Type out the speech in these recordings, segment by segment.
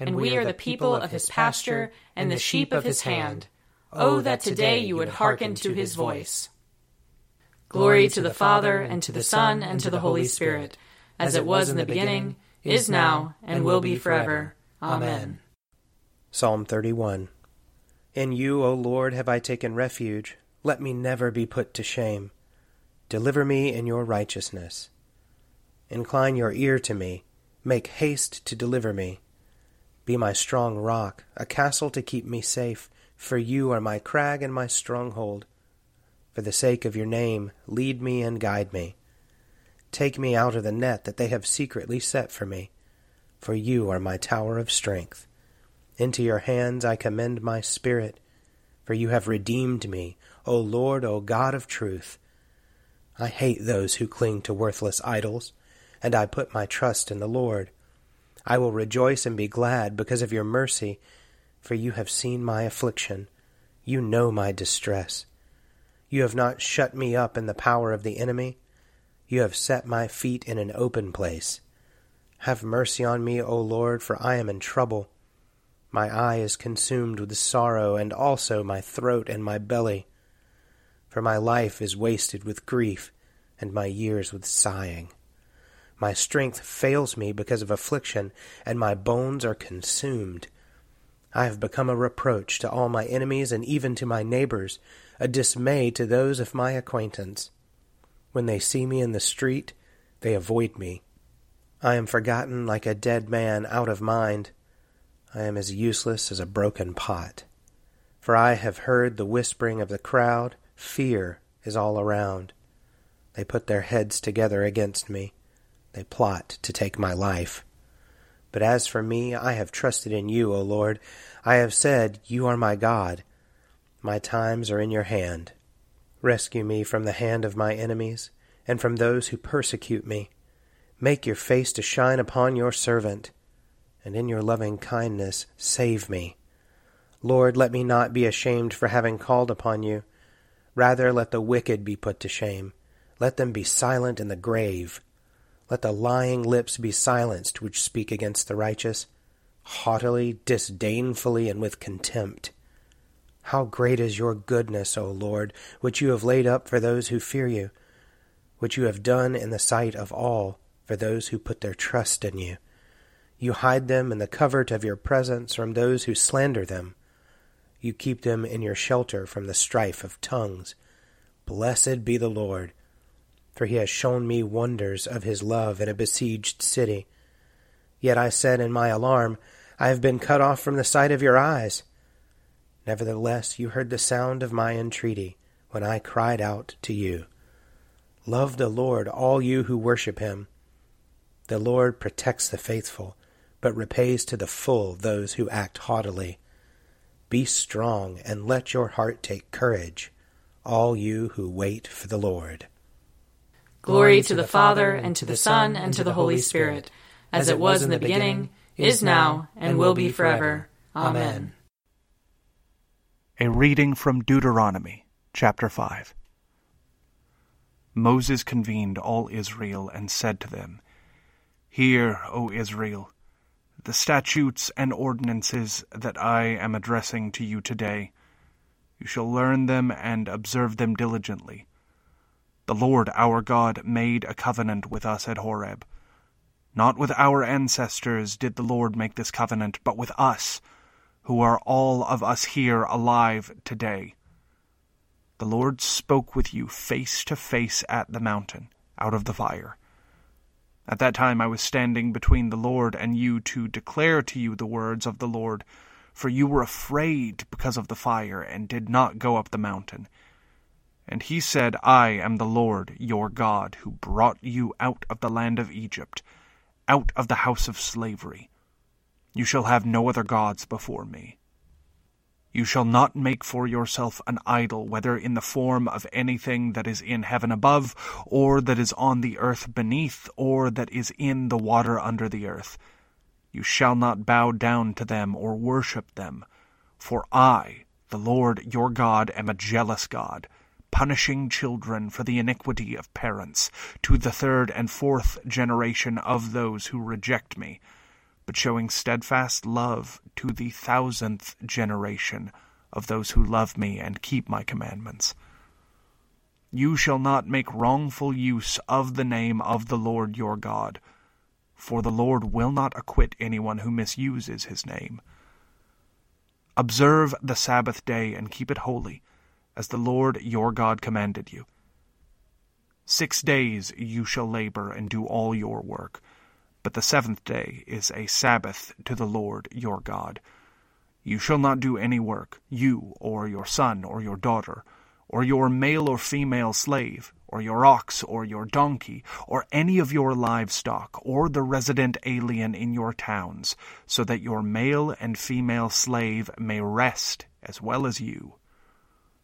and we are the people of his pasture and the sheep of his hand. Oh, oh, that today you would hearken to his voice. Glory to the Father, and to the Son, and to the Holy Spirit, as it was in the beginning, is now, and will be forever. Amen. Psalm 31 In you, O Lord, have I taken refuge. Let me never be put to shame. Deliver me in your righteousness. Incline your ear to me. Make haste to deliver me. Be my strong rock, a castle to keep me safe, for you are my crag and my stronghold. For the sake of your name, lead me and guide me. Take me out of the net that they have secretly set for me, for you are my tower of strength. Into your hands I commend my spirit, for you have redeemed me, O Lord, O God of truth. I hate those who cling to worthless idols, and I put my trust in the Lord. I will rejoice and be glad because of your mercy, for you have seen my affliction. You know my distress. You have not shut me up in the power of the enemy. You have set my feet in an open place. Have mercy on me, O Lord, for I am in trouble. My eye is consumed with sorrow, and also my throat and my belly. For my life is wasted with grief, and my years with sighing. My strength fails me because of affliction, and my bones are consumed. I have become a reproach to all my enemies and even to my neighbors, a dismay to those of my acquaintance. When they see me in the street, they avoid me. I am forgotten like a dead man out of mind. I am as useless as a broken pot. For I have heard the whispering of the crowd, fear is all around. They put their heads together against me. They plot to take my life. But as for me, I have trusted in you, O Lord. I have said, You are my God. My times are in your hand. Rescue me from the hand of my enemies, and from those who persecute me. Make your face to shine upon your servant, and in your loving kindness save me. Lord, let me not be ashamed for having called upon you. Rather, let the wicked be put to shame. Let them be silent in the grave. Let the lying lips be silenced which speak against the righteous, haughtily, disdainfully, and with contempt. How great is your goodness, O Lord, which you have laid up for those who fear you, which you have done in the sight of all for those who put their trust in you. You hide them in the covert of your presence from those who slander them. You keep them in your shelter from the strife of tongues. Blessed be the Lord, for he has shown me wonders of his love in a besieged city. Yet I said in my alarm, I have been cut off from the sight of your eyes. Nevertheless, you heard the sound of my entreaty when I cried out to you. Love the Lord, all you who worship him. The Lord protects the faithful, but repays to the full those who act haughtily. Be strong and let your heart take courage, all you who wait for the Lord. Glory to the Father, and to the Son, and to the Holy Spirit, as it was in the beginning, is now, and will be forever. Amen. A reading from Deuteronomy, chapter 5. Moses convened all Israel and said to them, Hear, O Israel, the statutes and ordinances that I am addressing to you today. You shall learn them and observe them diligently. The Lord our God made a covenant with us at Horeb. Not with our ancestors did the Lord make this covenant, but with us who are all of us here alive today. the Lord spoke with you face to face at the mountain, out of the fire. At that time I was standing between the Lord and you to declare to you the words of the Lord, for you were afraid because of the fire, and did not go up the mountain. And he said, I am the Lord your God, who brought you out of the land of Egypt, out of the house of slavery. You shall have no other gods before me. You shall not make for yourself an idol, whether in the form of anything that is in heaven above, or that is on the earth beneath, or that is in the water under the earth. You shall not bow down to them or worship them. For I, the Lord your God, am a jealous God, punishing children for the iniquity of parents, to the third and fourth generation of those who reject me but showing steadfast love to the thousandth generation of those who love me and keep my commandments. You shall not make wrongful use of the name of the Lord your God, for the Lord will not acquit anyone who misuses his name. Observe the Sabbath day and keep it holy, as the Lord your God commanded you. Six days you shall labor and do all your work but the seventh day is a Sabbath to the Lord your God. You shall not do any work, you, or your son, or your daughter, or your male or female slave, or your ox, or your donkey, or any of your livestock, or the resident alien in your towns, so that your male and female slave may rest as well as you.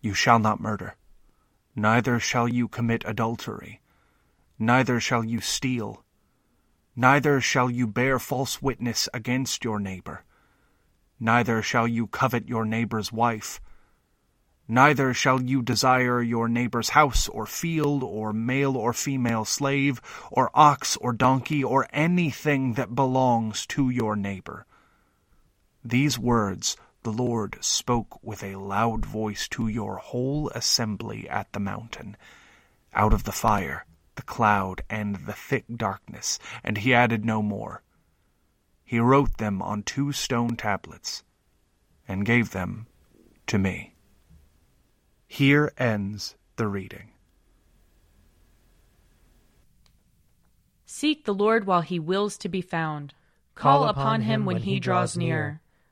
You shall not murder. Neither shall you commit adultery, neither shall you steal, neither shall you bear false witness against your neighbor, neither shall you covet your neighbor's wife, neither shall you desire your neighbor's house or field or male or female slave or ox or donkey or anything that belongs to your neighbor. These words the Lord spoke with a loud voice to your whole assembly at the mountain, out of the fire, the cloud, and the thick darkness, and he added no more. He wrote them on two stone tablets, and gave them to me. Here ends the reading. Seek the Lord while he wills to be found. Call upon him when he draws near.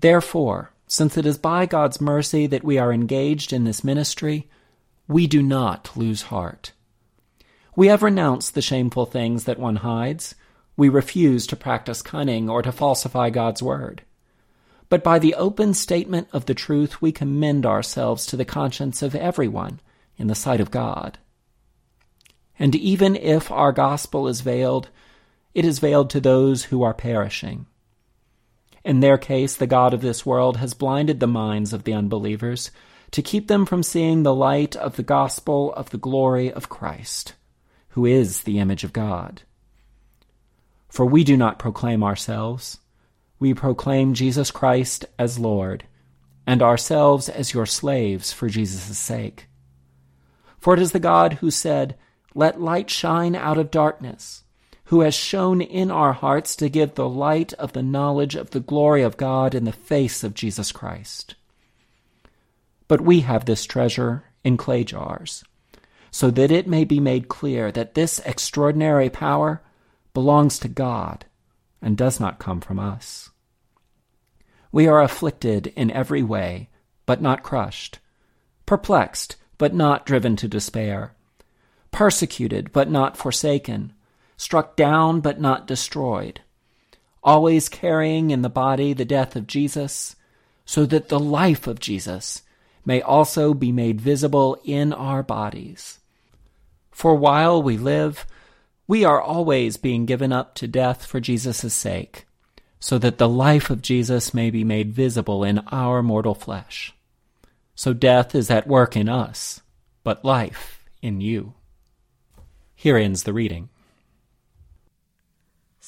Therefore, since it is by God's mercy that we are engaged in this ministry, we do not lose heart. We have renounced the shameful things that one hides. We refuse to practice cunning or to falsify God's word. But by the open statement of the truth, we commend ourselves to the conscience of everyone in the sight of God. And even if our gospel is veiled, it is veiled to those who are perishing in their case, the God of this world has blinded the minds of the unbelievers to keep them from seeing the light of the gospel of the glory of Christ, who is the image of God. For we do not proclaim ourselves, we proclaim Jesus Christ as Lord, and ourselves as your slaves for Jesus' sake. For it is the God who said, Let light shine out of darkness, who has shone in our hearts to give the light of the knowledge of the glory of God in the face of Jesus Christ. But we have this treasure in clay jars, so that it may be made clear that this extraordinary power belongs to God and does not come from us. We are afflicted in every way, but not crushed, perplexed, but not driven to despair, persecuted, but not forsaken, struck down, but not destroyed, always carrying in the body the death of Jesus, so that the life of Jesus may also be made visible in our bodies. For while we live, we are always being given up to death for Jesus' sake so that the life of Jesus may be made visible in our mortal flesh. So death is at work in us, but life in you. Here ends the reading.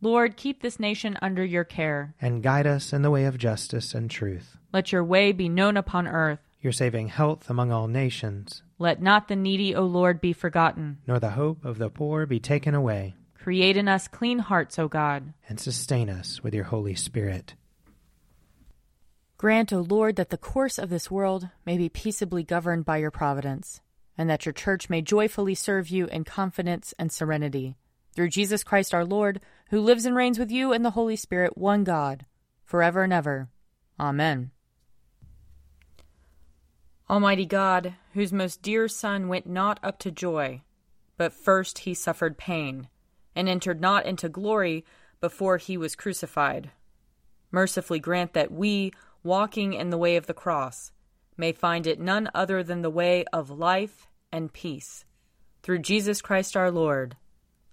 Lord, keep this nation under your care. And guide us in the way of justice and truth. Let your way be known upon earth. Your saving health among all nations. Let not the needy, O Lord, be forgotten. Nor the hope of the poor be taken away. Create in us clean hearts, O God. And sustain us with your Holy Spirit. Grant, O Lord, that the course of this world may be peaceably governed by your providence, and that your church may joyfully serve you in confidence and serenity. Through Jesus Christ our Lord, who lives and reigns with you and the Holy Spirit, one God, forever and ever. Amen. Almighty God, whose most dear Son went not up to joy, but first he suffered pain, and entered not into glory before he was crucified, mercifully grant that we, walking in the way of the cross, may find it none other than the way of life and peace. Through Jesus Christ our Lord.